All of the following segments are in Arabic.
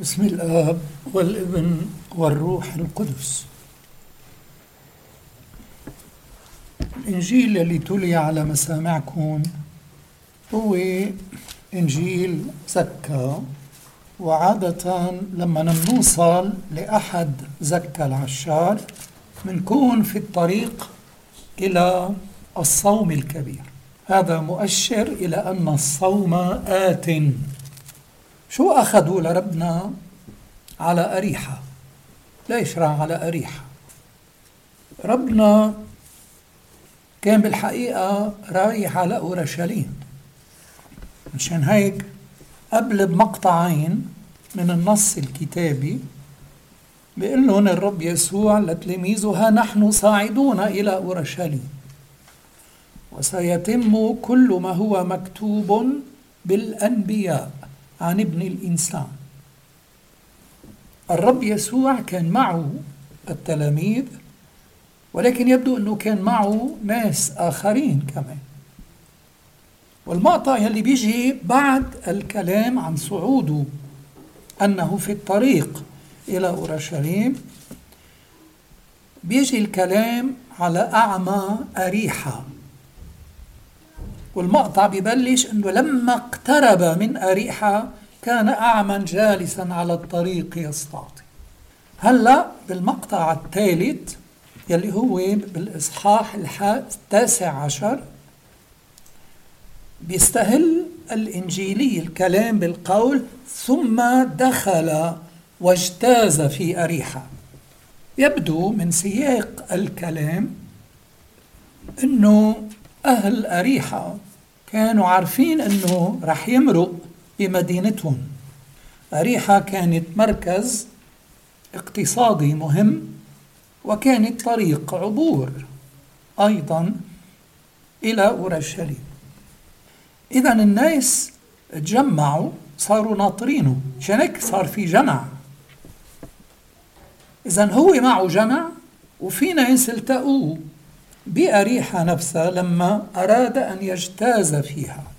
بسم الآب والابن والروح القدس. الإنجيل اللي تلي على مسامعكم هو إنجيل زكا وعادة لما نوصل لأحد زكا العشار منكون في الطريق إلى الصوم الكبير. هذا مؤشر إلى أن الصوم آتٍ. شو أخذوا لربنا على أريحة؟ ليش راح على أريحة؟ ربنا كان بالحقيقة رايح على أورشليم. مشان هيك قبل بمقطعين من النص الكتابي بيقول لهم الرب يسوع لتلاميذه ها نحن صاعدون إلى أورشليم. وسيتم كل ما هو مكتوب بالأنبياء. عن ابن الإنسان. الرب يسوع كان معه التلاميذ ولكن يبدو أنه كان معه ناس آخرين كمان. والمقطع يلي بيجي بعد الكلام عن صعوده أنه في الطريق إلى أورشليم بيجي الكلام على أعمى أريحة. والمقطع ببلش إنه لما اقترب من أريحة كان أعمى جالسا على الطريق يستعطي. هلأ بالمقطع الثالث يلي هو بالإصحاح التاسع عشر بيستهل الإنجيلي الكلام بالقول ثم دخل واجتاز في أريحة. يبدو من سياق الكلام إنه أهل أريحة كانوا عارفين أنه رح يمرق. بمدينتهم أريحة كانت مركز اقتصادي مهم وكانت طريق عبور أيضا إلى أورشليم إذا الناس تجمعوا صاروا ناطرينه شنك صار في جمع. إذا هو معه جمع وفي ناس التقوه بأريحة نفسها لما أراد أن يجتاز فيها.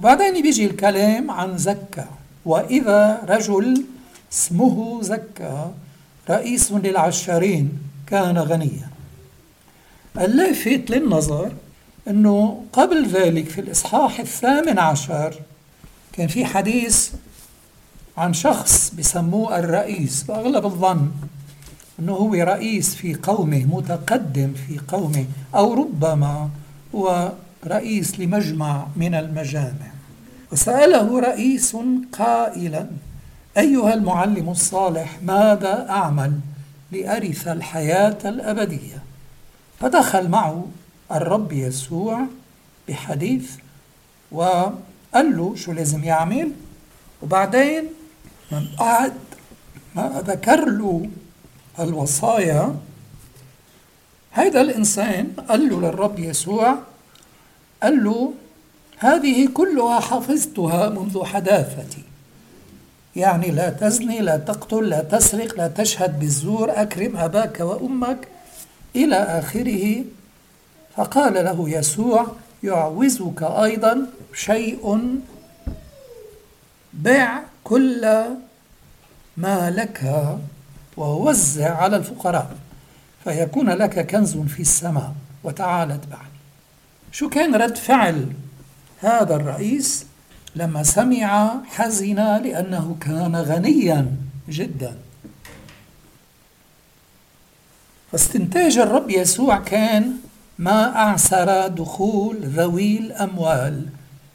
وبعدين بيجي الكلام عن زكا. وإذا رجل اسمه زكا رئيس للعشارين كان غنيا. اللافت للنظر أنه قبل ذلك في الإصحاح الثامن عشر كان في حديث عن شخص بسموه الرئيس. بأغلب الظن أنه هو رئيس في قومه متقدم في قومه أو ربما هو رئيس لمجمع من المجامع. وسأله رئيس قائلا أيها المعلم الصالح ماذا أعمل لأرث الحياة الأبدية؟ فدخل معه الرب يسوع بحديث وقال له شو لازم يعمل وبعدين من بعد ما ذكر له الوصايا. هذا الإنسان قال له للرب يسوع قال له هذه كلها حفظتها منذ حداثتي. يعني لا تزني لا تقتل لا تسرق لا تشهد بالزور أكرم أباك وأمك إلى آخره. فقال له يسوع يعوزك أيضا شيء بع كل ما لك ووزع على الفقراء فيكون لك كنز في السماء. وتعال اتبعني شو كان رد فعل هذا الرئيس لما سمع حزن لأنه كان غنيا جدا. فاستنتاج الرب يسوع كان ما أعسر دخول ذوي الأموال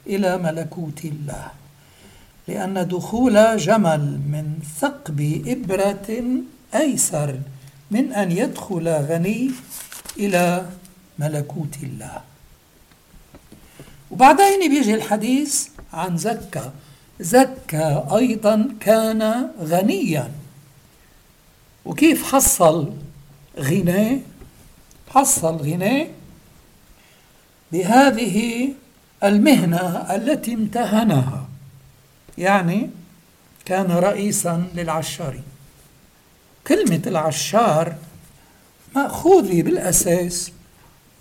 إلى ملكوت الله لأن دخول جمل من ثقب إبرة أيسر من أن يدخل غني إلى ملكوت الله. وبعدين بيجي الحديث عن زكا. زكا أيضا كان غنيا. وكيف حصل غناه حصل غناه بهذه المهنة التي امتهنها. يعني كان رئيسا للعشارين كلمة العشار مأخوذة بالأساس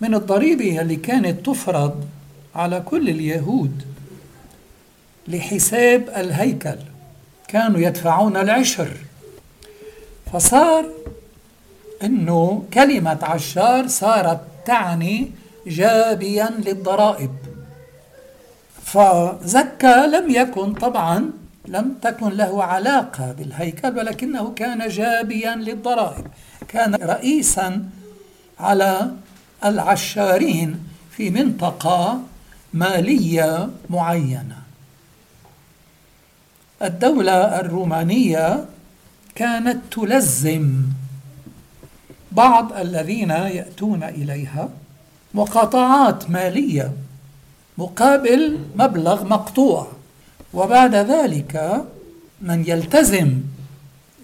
من الضريبة اللي كانت تفرض على كل اليهود لحساب الهيكل. كانوا يدفعون العشر. فصار إنه كلمة عشار صارت تعني جابيا للضرائب. فزكى لم يكن طبعا لم تكن له علاقة بالهيكل ولكنه كان جابيا للضرائب. كان رئيسا على العشارين في منطقة مالية معينة. الدولة الرومانية كانت تلزم بعض الذين يأتون إليها مقاطعات مالية مقابل مبلغ مقطوع. وبعد ذلك من يلتزم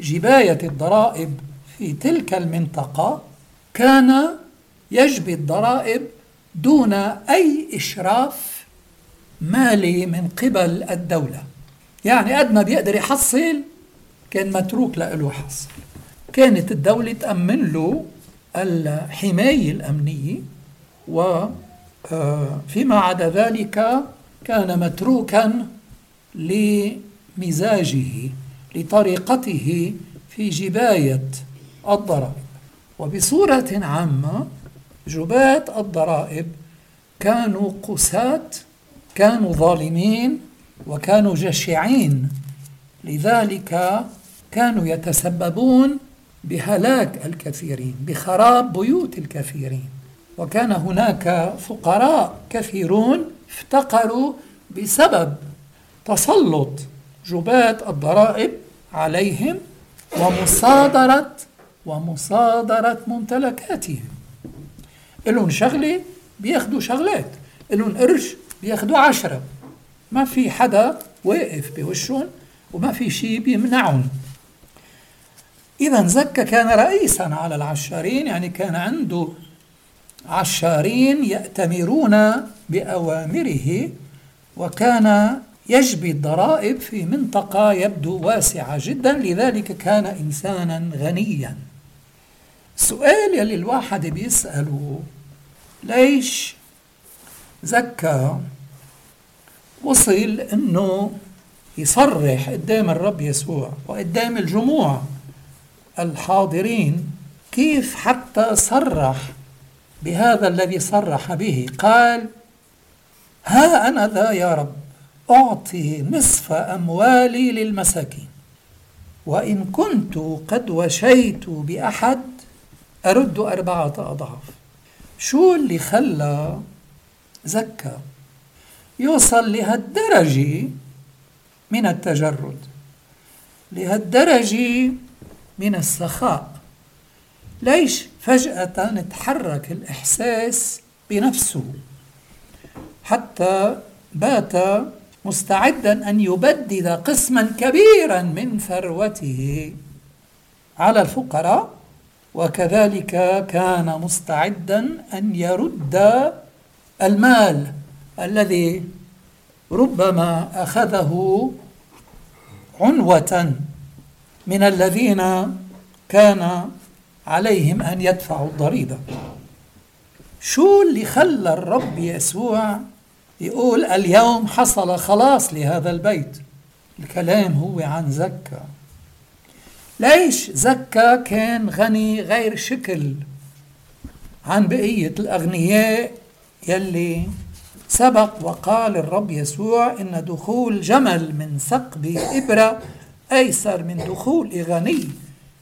جباية الضرائب في تلك المنطقة كان يجبي الضرائب دون أي إشراف مالي من قبل الدولة. يعني قد ما بيقدر يحصل كان متروك له حصل كانت الدولة تأمن له الحماية الأمنية وفيما آه، عدا ذلك كان متروكا لمزاجه لطريقته في جباية الضرائب. وبصورة عامة جباة الضرائب. كانوا قساة كانوا ظالمين وكانوا جشعين. لذلك كانوا يتسببون بهلاك الكثيرين بخراب بيوت الكثيرين. وكان هناك فقراء كثيرون افتقروا بسبب تسلط جباة الضرائب عليهم ومصادرة ومصادرة ممتلكاتهم. إلهم شغلة بياخدوا شغلات إلهم قرش بياخدوا عشرة. ما في حدا واقف بوشهم وما في شيء بيمنعهم. إذا زكا كان رئيسا على العشارين يعني كان عنده عشارين يأتمرون بأوامره وكان يجبي الضرائب في منطقة يبدو واسعة جدا لذلك كان إنسانا غنيا. السؤال يلي الواحد بيسأله ليش زكى وصل إنه يصرح قدام الرب يسوع وقدام الجموع الحاضرين كيف حتى صرح بهذا الذي صرح به؟ قال ها أنا ذا يا رب أعطي نصف أموالي للمساكين وإن كنت قد وشيت بأحد أرد أربعة أضعاف. شو اللي خلى زكى يوصل لهالدرجة من التجرد؟ لهالدرجة من السخاء. ليش فجأة تحرك الإحساس بنفسه؟ حتى بات مستعدا أن يبدد قسما كبيرا من ثروته على الفقراء وكذلك كان مستعدا أن يرد المال الذي ربما أخذه عنوة من الذين كان عليهم أن يدفعوا الضريبة. شو اللي خلى الرب يسوع يقول اليوم حصل خلاص لهذا البيت؟ الكلام هو عن زكا. ليش زكا كان غني غير شكل عن بقية الأغنياء يلي سبق وقال الرب يسوع إن دخول جمل من ثقب إبرة أيسر من دخول غني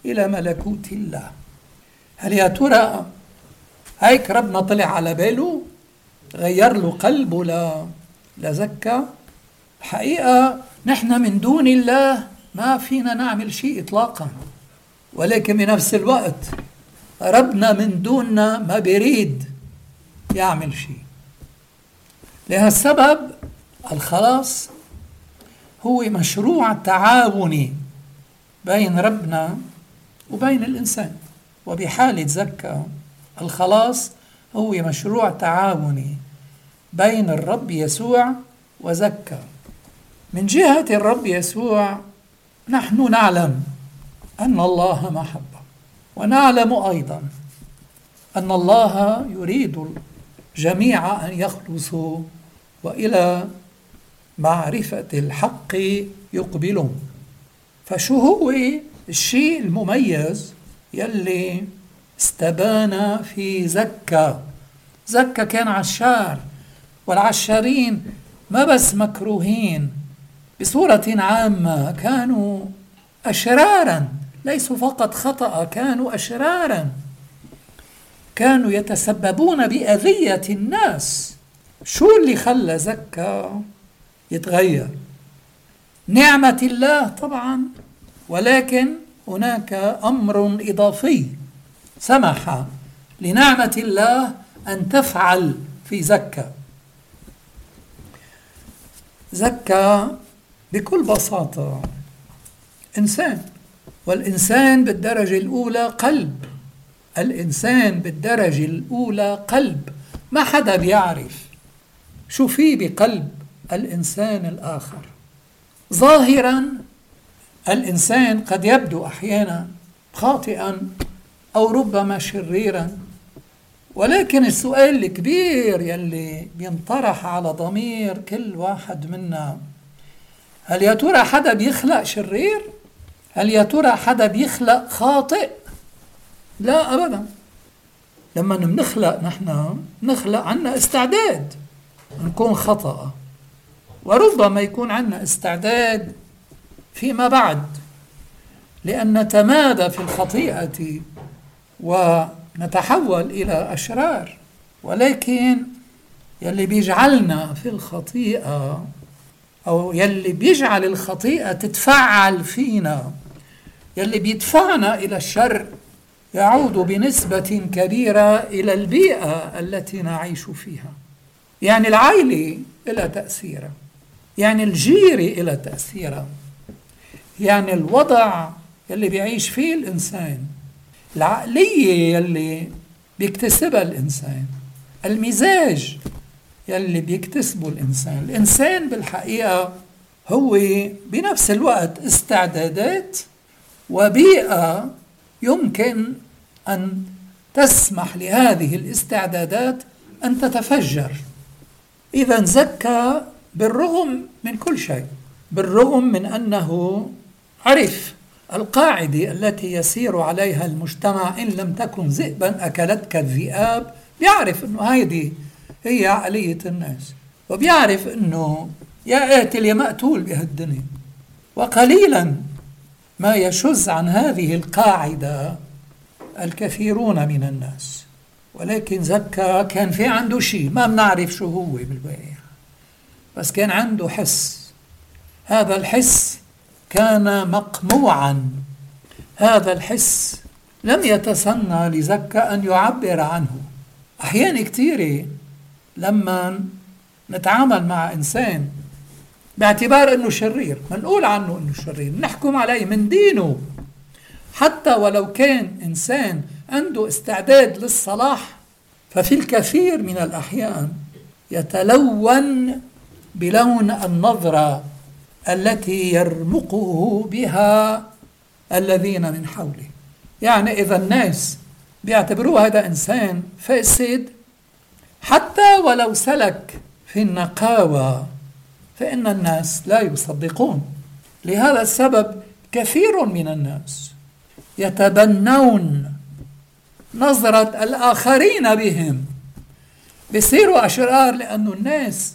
إلى ملكوت الله. هل يا ترى هيك ربنا طلع على باله؟ غير له قلبه ل... لزكى الحقيقة نحن من دون الله ما فينا نعمل شيء إطلاقا ولكن بنفس الوقت. ربنا من دوننا ما بيريد يعمل شيء. لهالسبب الخلاص هو مشروع تعاوني بين ربنا وبين الإنسان. وبحالة زكا الخلاص هو مشروع تعاوني بين الرب يسوع وزكا من جهة الرب يسوع نحن نعلم أن الله محبة ونعلم أيضا أن الله يريد الجميع أن يخلصوا وإلى معرفة الحق يقبلون. فشو هو الشيء المميز يلي استبان في زكا. زكا كان عشار والعشارين ما بس مكروهين بصورة عامة كانوا أشرارا ليسوا فقط خطأ كانوا أشرارا. كانوا يتسببون بأذية الناس. شو اللي خلى زكا يتغير؟ نعمة الله طبعا ولكن هناك أمر إضافي. سمح لنعمة الله أن تفعل في زكا. زكا بكل بساطة. إنسان. والإنسان بالدرجة الأولى قلب. الإنسان بالدرجة الأولى قلب. ما حدا بيعرف شو في بقلب الإنسان الآخر. ظاهرا الإنسان قد يبدو أحيانا خاطئا أو ربما شريرا. ولكن السؤال الكبير يلي بينطرح على ضمير كل واحد منا هل يا ترى حدا بيخلق شرير؟ هل يا ترى حدا بيخلق خاطئ؟ لا أبدا لما بنخلق نحن نخلق عنا استعداد نكون خطأ وربما يكون عندنا استعداد فيما بعد لأن نتمادى في الخطيئة ونتحول إلى أشرار ولكن يلي بيجعلنا في الخطيئة أو يلي بيجعل الخطيئة تتفعل فينا. يلي بيدفعنا إلى الشر يعود بنسبة كبيرة إلى البيئة التي نعيش فيها. يعني العائلة إلى تأثيرها يعني الجيرة إلى تأثيرها يعني الوضع يلي بيعيش فيه الإنسان. العقلية يلي بيكتسبها الإنسان. المزاج يلي بيكتسبه الإنسان. الإنسان بالحقيقة هو بنفس الوقت استعدادات وبيئة يمكن أن تسمح لهذه الاستعدادات أن تتفجر. إذا زكى بالرغم من كل شيء بالرغم من أنه عرف القاعدة التي يسير عليها المجتمع إن لم تكن ذئبا أكلتك الذئاب بيعرف أنه هذه هي عقلية الناس وبيعرف أنه يا قاتل يا مقتول بهالدنيا وقليلا ما يشز عن هذه القاعدة الكثيرون من الناس. ولكن زكا كان في عنده شيء ما بنعرف شو هو بالبيع بس كان عنده حس. هذا الحس كان مقموعا. هذا الحس لم يتسنى لزكا أن يعبر عنه. أحيان كثيرة لما نتعامل مع إنسان باعتبار أنه شرير منقول عنه أنه شرير نحكم عليه من دينه. حتى ولو كان إنسان عنده استعداد للصلاح ففي الكثير من الأحيان يتلون بلون النظرة التي يرمقه بها الذين من حوله. يعني إذا الناس بيعتبروه هذا إنسان فاسد حتى ولو سلك في النقاوة فإن الناس لا يصدقون. لهذا السبب كثير من الناس يتبنون نظرة الآخرين بهم. بيصيروا أشرار لأنه الناس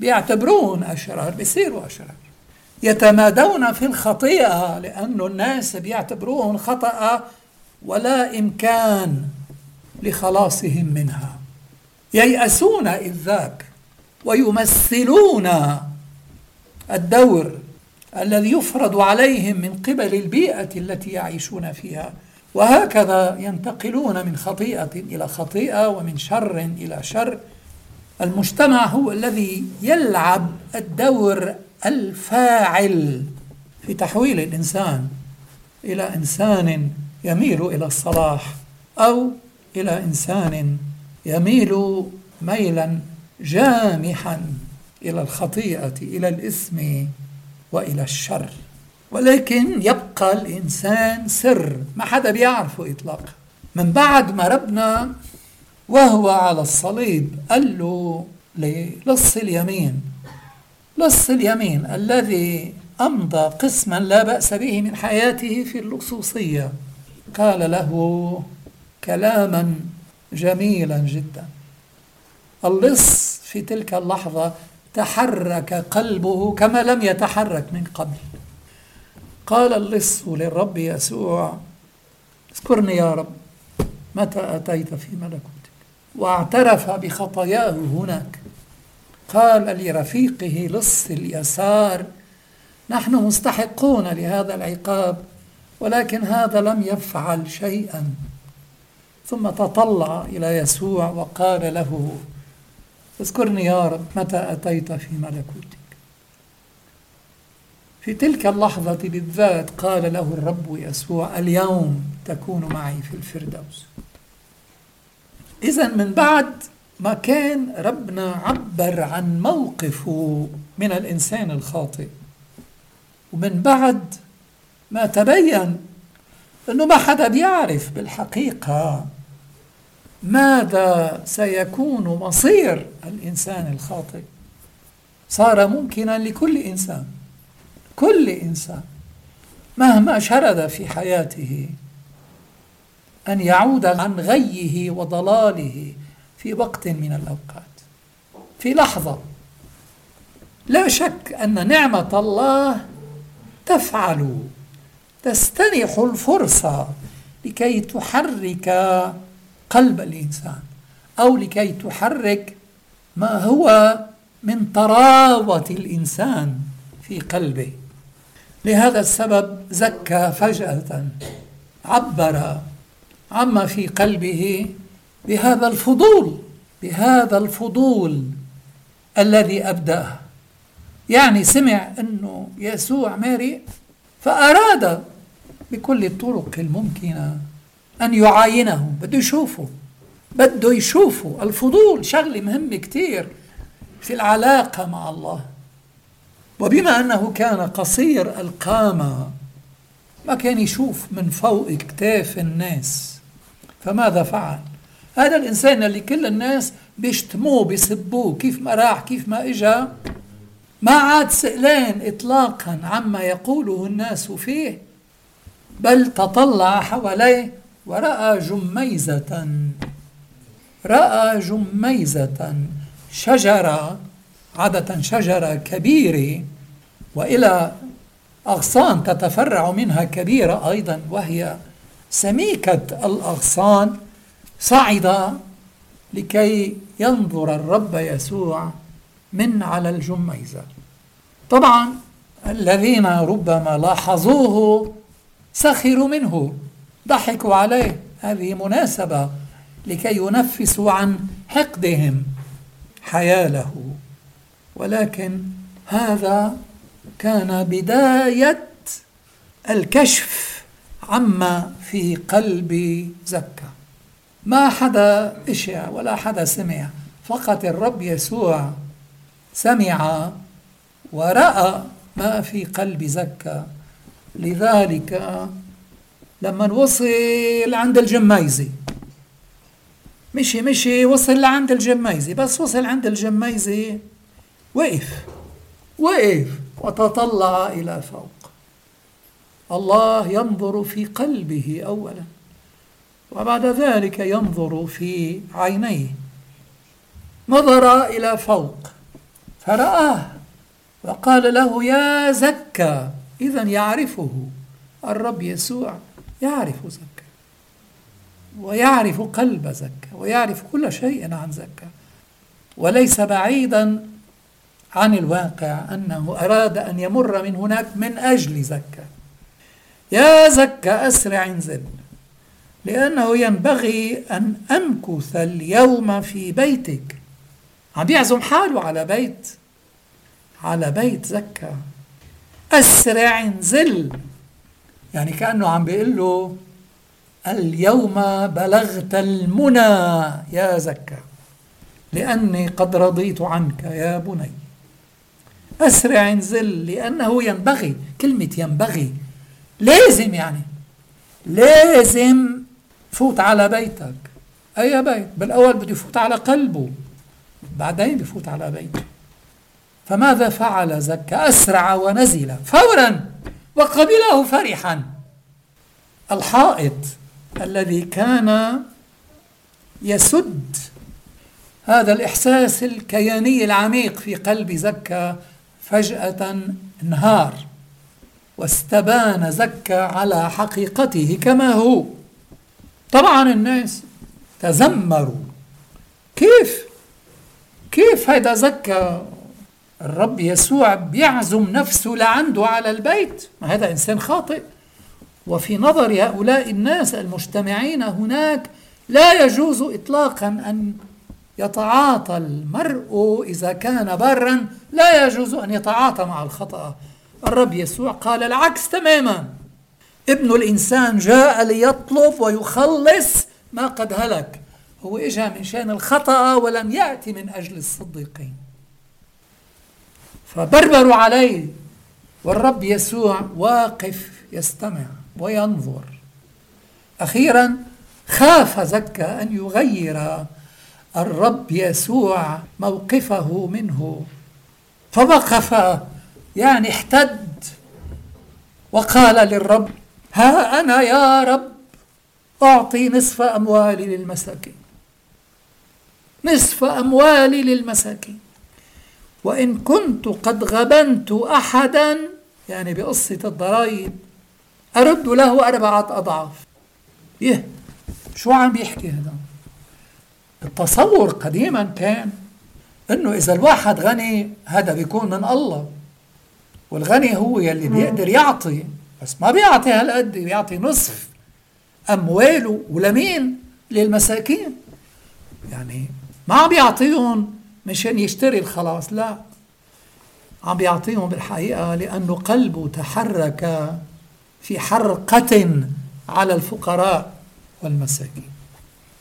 بيعتبروهم أشرار بيصيروا أشرار. يتمادون في الخطيئة لأن الناس بيعتبروهم خطأ ولا إمكان لخلاصهم منها. ييأسون إذ ذاك ويمثلون الدور الذي يفرض عليهم من قبل البيئة التي يعيشون فيها. وهكذا ينتقلون من خطيئة إلى خطيئة ومن شر إلى شر. المجتمع هو الذي يلعب الدور الفاعل في تحويل الإنسان إلى إنسان يميل إلى الصلاح أو إلى إنسان يميل ميلا جامحا إلى الخطيئة إلى الإثم وإلى الشر. ولكن يبقى الإنسان سر ما حدا بيعرفه إطلاقا. من بعد ما ربنا وهو على الصليب قال له لص اليمين لص اليمين الذي أمضى قسما لا بأس به من حياته في اللصوصية. قال له كلاما جميلا جدا. اللص في تلك اللحظة تحرك قلبه كما لم يتحرك من قبل. قال اللص للرب يسوع اذكرني يا رب متى أتيت في ملكوتك واعترف بخطاياه هناك. قال لرفيقه لص اليسار نحن مستحقون لهذا العقاب ولكن هذا لم يفعل شيئا. ثم تطلع إلى يسوع وقال له اذكرني يا رب متى أتيت في ملكوتك. في تلك اللحظة بالذات قال له الرب يسوع اليوم تكون معي في الفردوس. إذا من بعد ما كان ربنا عبر عن موقفه من الإنسان الخاطئ ومن بعد ما تبين أنه ما حدا بيعرف بالحقيقة ماذا سيكون مصير الإنسان الخاطئ. صار ممكنا لكل إنسان كل إنسان مهما شرد في حياته أن يعود عن غيه وضلاله في وقت من الأوقات في لحظة. لا شك أن نعمة الله تفعل تستنح الفرصة لكي تحرك قلب الإنسان أو لكي تحرك ما هو من طراوة الإنسان في قلبه. لهذا السبب زكى فجأة عبر عما في قلبه بهذا الفضول بهذا الفضول الذي أبدأه. يعني سمع أنه يسوع ماري فأراد بكل الطرق الممكنة أن يعاينه بده يشوفه بده يشوفه الفضول شغلة مهمة كتير في العلاقة مع الله. وبما أنه كان قصير القامة ما كان يشوف من فوق كتاف الناس. فماذا فعل؟ هذا الإنسان اللي كل الناس بيشتموه بيسبوه. كيف ما راح كيف ما إجا. ما عاد سئلان إطلاقا عما يقوله الناس فيه. بل تطلع حواليه ورأى جميزة. رأى جميزة شجرة عادة شجرة كبيرة وإلى أغصان تتفرع منها كبيرة أيضا وهي سميكة الأغصان صعد لكي ينظر الرب يسوع من على الجميزة. طبعا الذين ربما لاحظوه سخروا منه. ضحكوا عليه. هذه مناسبة لكي ينفسوا عن حقدهم. حياله ولكن هذا كان بداية الكشف عما في قلب زكا. ما حدا اشع ولا حدا سمع. فقط الرب يسوع سمع ورأى ما في قلب زكا. لذلك لما وصل عند الجميزة مشي مشي وصل لعند الجميزة بس وصل عند الجميزة وقف وقف وتطلع إلى فوق. الله ينظر في قلبه أولا وبعد ذلك ينظر في عينيه. نظر إلى فوق فرآه وقال له يا زكى إذا يعرفه الرب يسوع يعرف زكى ويعرف قلب زكى ويعرف كل شيء عن زكى وليس بعيدا عن الواقع أنه أراد أن يمر من هناك من أجل زكى يا زكى أسرع انزل لأنه ينبغي أن أمكث اليوم في بيتك. عم يعزم حاله على بيت على بيت زكى أسرع انزل. يعني كأنه عم بيقول له اليوم بلغت المنى يا زكى لأني قد رضيت عنك يا بني. أسرع انزل لأنه ينبغي كلمة ينبغي. لازم يعني لازم فوت على بيتك. أي بيت؟ بالأول بده يفوت على قلبه بعدين بفوت على بيته. فماذا فعل زكا؟ أسرع ونزل فورا وقبله فرحا. الحائط الذي كان يسد. هذا الإحساس الكياني العميق في قلب زكا فجأة انهار واستبان زكا على حقيقته كما هو. طبعا الناس تذمروا. كيف؟ كيف هذا زكا الرب يسوع بيعزم نفسه لعنده على البيت. ما هذا إنسان خاطئ. وفي نظر هؤلاء الناس المجتمعين هناك لا يجوز إطلاقا أن يتعاطى المرء إذا كان برا لا يجوز أن يتعاطى مع الخطأ. الرب يسوع قال العكس تماما. ابن الإنسان جاء ليطلب ويخلص ما قد هلك. هو إجا من شأن الخطأ ولم يأتي من أجل الصديقين. فبربروا عليه والرب يسوع واقف يستمع وينظر. أخيرا خاف زكا أن يغير الرب يسوع موقفه منه. فوقف يعني احتد وقال للرب ها أنا يا رب أعطي نصف أموالي للمساكين. نصف أموالي للمساكين. وإن كنت قد غبنت أحدا يعني بقصة الضرائب أرد له أربعة أضعاف. يه شو عم بيحكي هذا؟ التصور قديما كان إنه إذا الواحد غني هذا بيكون من الله. والغني هو يلي بيقدر يعطي بس ما بيعطي هالقد بيعطي نصف أمواله ولمين؟ للمساكين. يعني ما عم بيعطيهم مشان يشتري الخلاص. لا عم بيعطيهم بالحقيقة لأنه قلبه تحرك في حرقة على الفقراء والمساكين.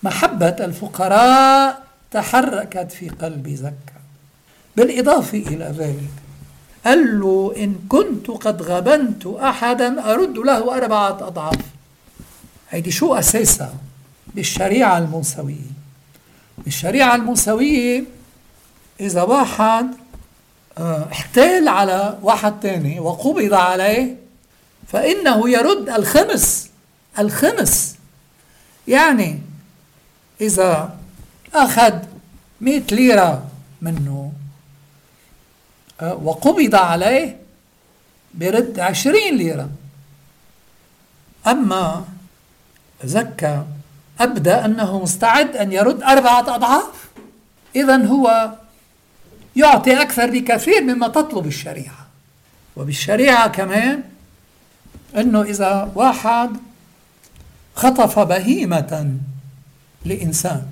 محبة الفقراء تحركت في قلب زكا. بالإضافة إلى ذلك قال له إن كنت قد غبنت أحدا أرد له أربعة أضعاف. هيدي شو أساسها بالشريعة الموسوية؟ بالشريعة الموسوية إذا واحد آه، احتال على واحد تاني وقبض عليه فإنه يرد الخمس الخمس. يعني إذا أخذ مئة ليرة منه آه، وقبض عليه برد عشرين ليرة. أما زكى أبدى أنه مستعد أن يرد أربعة أضعاف إذا هو يعطي أكثر بكثير مما تطلب الشريعة. وبالشريعة كمان أنه إذا واحد خطف بهيمة لإنسان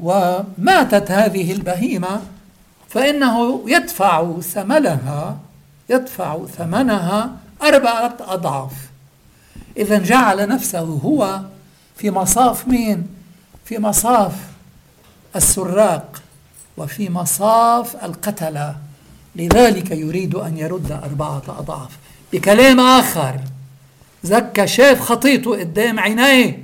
وماتت هذه البهيمة فإنه يدفع ثمنها يدفع ثمنها أربعة أضعاف. إذا جعل نفسه هو في مصاف مين؟ في مصاف السراق. وفي مصاف القتلة لذلك يريد أن يرد أربعة أضعاف. بكلام آخر زكى شاف خطيته قدام عينيه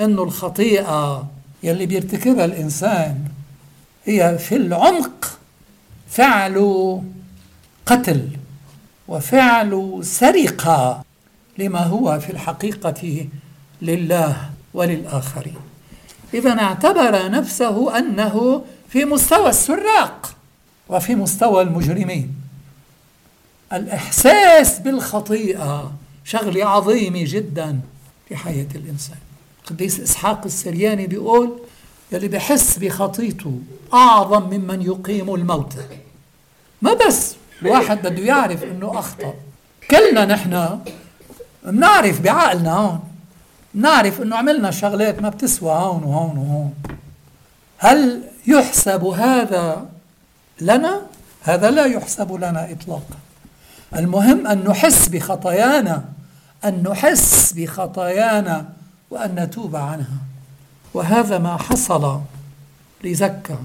إنه الخطيئة يلي بيرتكبها الإنسان هي في العمق فعل قتل وفعل سرقة لما هو في الحقيقة لله وللآخرين. إذا اعتبر نفسه أنه في مستوى السراق وفي مستوى المجرمين. الإحساس بالخطيئة شغلة عظيمة جدا في حياة الإنسان. قديس إسحاق السرياني بيقول يلي بحس بخطيته أعظم ممن يقيم الموتى ما بس واحد بده يعرف إنه أخطأ. كلنا نحن بنعرف بعقلنا هون. بنعرف إنه عملنا شغلات ما بتسوى هون وهون وهون. هل يحسب هذا لنا؟ هذا لا يحسب لنا اطلاقا. المهم أن نحس بخطايانا أن نحس بخطايانا وأن نتوب عنها. وهذا ما حصل لزكا.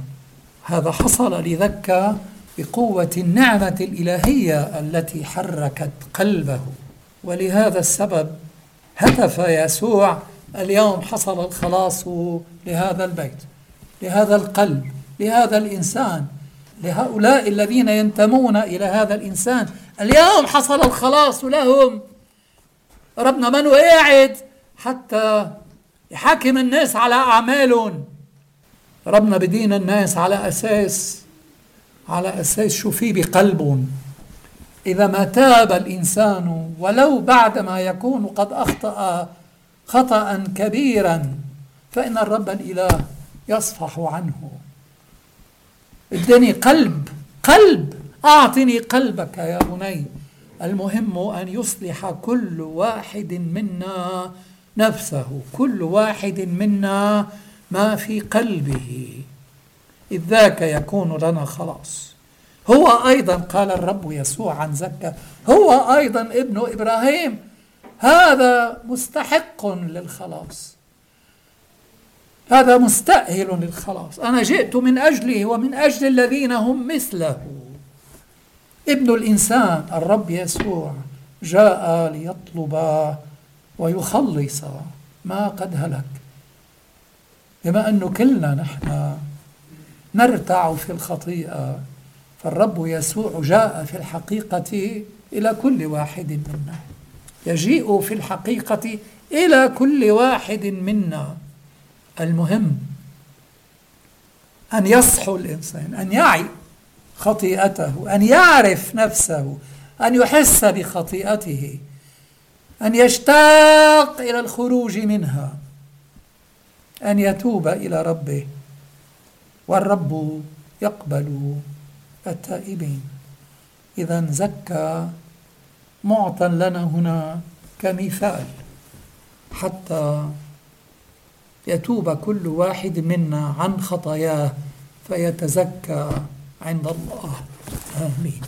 هذا حصل لزكا بقوة النعمة الإلهية التي حركت قلبه. ولهذا السبب هتف يسوع. اليوم حصل الخلاص لهذا البيت. لهذا القلب لهذا الإنسان لهؤلاء الذين ينتمون إلى هذا الإنسان. اليوم حصل الخلاص لهم. ربنا من قاعد حتى يحاكم الناس على أعمالهم. ربنا بدين الناس على أساس على أساس شو في بقلبهم. إذا ما تاب الإنسان ولو بعدما يكون قد أخطأ خطأ كبيرا فإن الرب الإله يصفح عنه. ادني قلب قلب أعطني قلبك يا بني. المهم أن يصلح كل واحد منا نفسه كل واحد منا ما في قلبه. إذ ذاك يكون لنا خلاص. هو أيضا قال الرب يسوع عن زكا هو أيضا ابن إبراهيم. هذا مستحق للخلاص. هذا مستأهل للخلاص. أنا جئت من أجله ومن أجل الذين هم مثله. ابن الإنسان الرب يسوع جاء ليطلب ويخلص ما قد هلك. بما أنه كلنا نحن نرتع في الخطيئة فالرب يسوع جاء في الحقيقة إلى كل واحد منا. يجيء في الحقيقة إلى كل واحد منا. المهم أن يصحو الإنسان أن يعي خطيئته أن يعرف نفسه أن يحس بخطيئته أن يشتاق إلى الخروج منها أن يتوب إلى ربه. والرب يقبل التائبين. إذا زكى معطى لنا هنا كمثال حتى يتوب كل واحد منا عن خطاياه فيتزكى عند الله. آمين.